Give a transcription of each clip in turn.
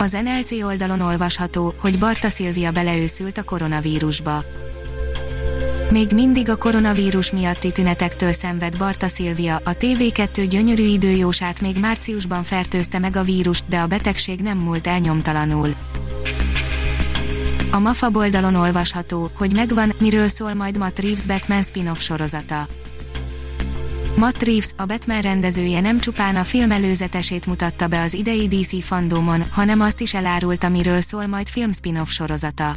Az NLC oldalon olvasható, hogy Barta Szilvia beleőszült a koronavírusba. Még mindig a koronavírus miatti tünetektől szenved Barta Szilvia, a TV2 gyönyörű időjósát még márciusban fertőzte meg a vírus, de a betegség nem múlt el nyomtalanul. A MAFA oldalon olvasható, hogy megvan, miről szól majd Matt Reeves Batman spin-off sorozata. Matt Reeves, a Batman rendezője nem csupán a film előzetesét mutatta be az idei DC fandomon, hanem azt is elárulta, miről szól majd film spin-off sorozata.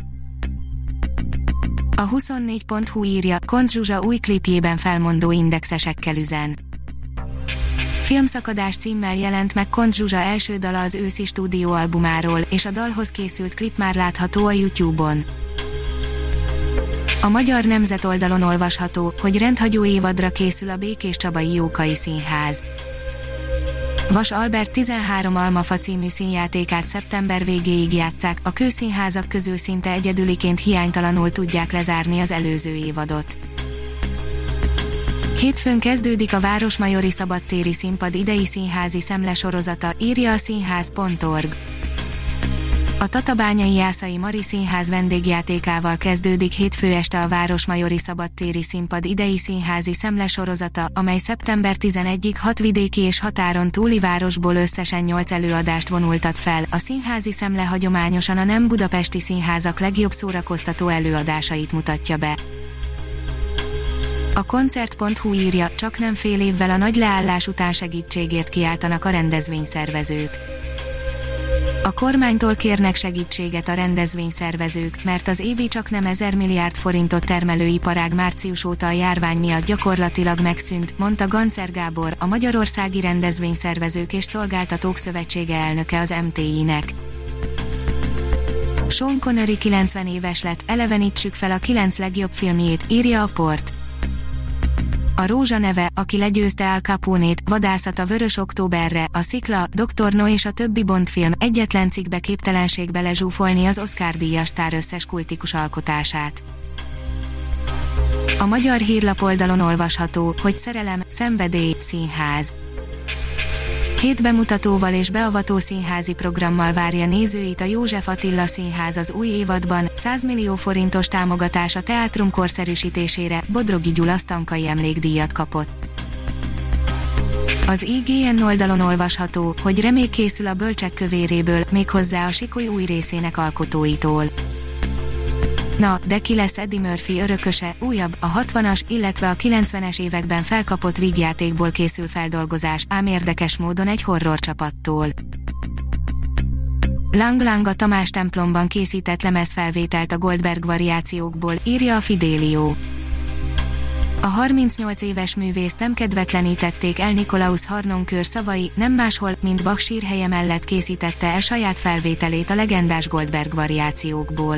A 24.hu írja, Kont Zsuzsa új klipjében felmondó indexesekkel üzen. Filmszakadás címmel jelent meg Kont Zsuzsa első dala az őszi stúdióalbumáról, és a dalhoz készült klip már látható a YouTube-on. A Magyar Nemzet oldalon olvasható, hogy rendhagyó évadra készül a Békés Csabai Jókai Színház. Vas Albert 13 Almafa című színjátékát szeptember végéig játszák, a kőszínházak közül szinte egyedüliként hiánytalanul tudják lezárni az előző évadot. Hétfőn kezdődik a Városmajori Szabadtéri Színpad idei színházi szemlesorozata, írja a színház.org. A Tatabányai Jászai Mari Színház vendégjátékával kezdődik hétfő este a Városmajori Szabadtéri Színpad idei színházi szemlesorozata, amely szeptember 11-ig hat vidéki és határon túli városból összesen 8 előadást vonultat fel. A színházi szemle hagyományosan a nem budapesti színházak legjobb szórakoztató előadásait mutatja be. A koncert.hu írja, csak nem fél évvel a nagy leállás után segítségért kiáltanak a rendezvényszervezők kormánytól kérnek segítséget a rendezvényszervezők, mert az évi csak nem 1000 milliárd forintot termelő iparág március óta a járvány miatt gyakorlatilag megszűnt, mondta Gancer Gábor, a Magyarországi Rendezvényszervezők és Szolgáltatók Szövetsége elnöke az MTI-nek. Sean Connery 90 éves lett, elevenítsük fel a 9 legjobb filmjét, írja a port. A Rózsa neve, aki legyőzte Al Capone-t, Vadászat a Vörös Októberre, a Szikla, Dr. No és a többi Bond film egyetlen cikkbe képtelenségbe lezsúfolni az Oscar díjas sztár összes kultikus alkotását. A magyar hírlap oldalon olvasható, hogy szerelem, szenvedély, színház. Hét bemutatóval és beavató színházi programmal várja nézőit a József Attila Színház az új évadban, 100 millió forintos támogatás a teátrum korszerűsítésére, Bodrogi Gyula Stankai emlékdíjat kapott. Az IGN oldalon olvasható, hogy remék készül a bölcsek kövéréből, méghozzá a Sikoly új részének alkotóitól. Na, de ki lesz Eddie Murphy örököse, újabb, a 60-as, illetve a 90-es években felkapott vígjátékból készül feldolgozás, ám érdekes módon egy horror csapattól. Lang Lang a Tamás templomban készített lemezfelvételt a Goldberg variációkból, írja a Fidelio. A 38 éves művészt nem kedvetlenítették el Nikolaus Harnonkör szavai, nem máshol, mint Bach sírhelye mellett készítette el saját felvételét a legendás Goldberg variációkból.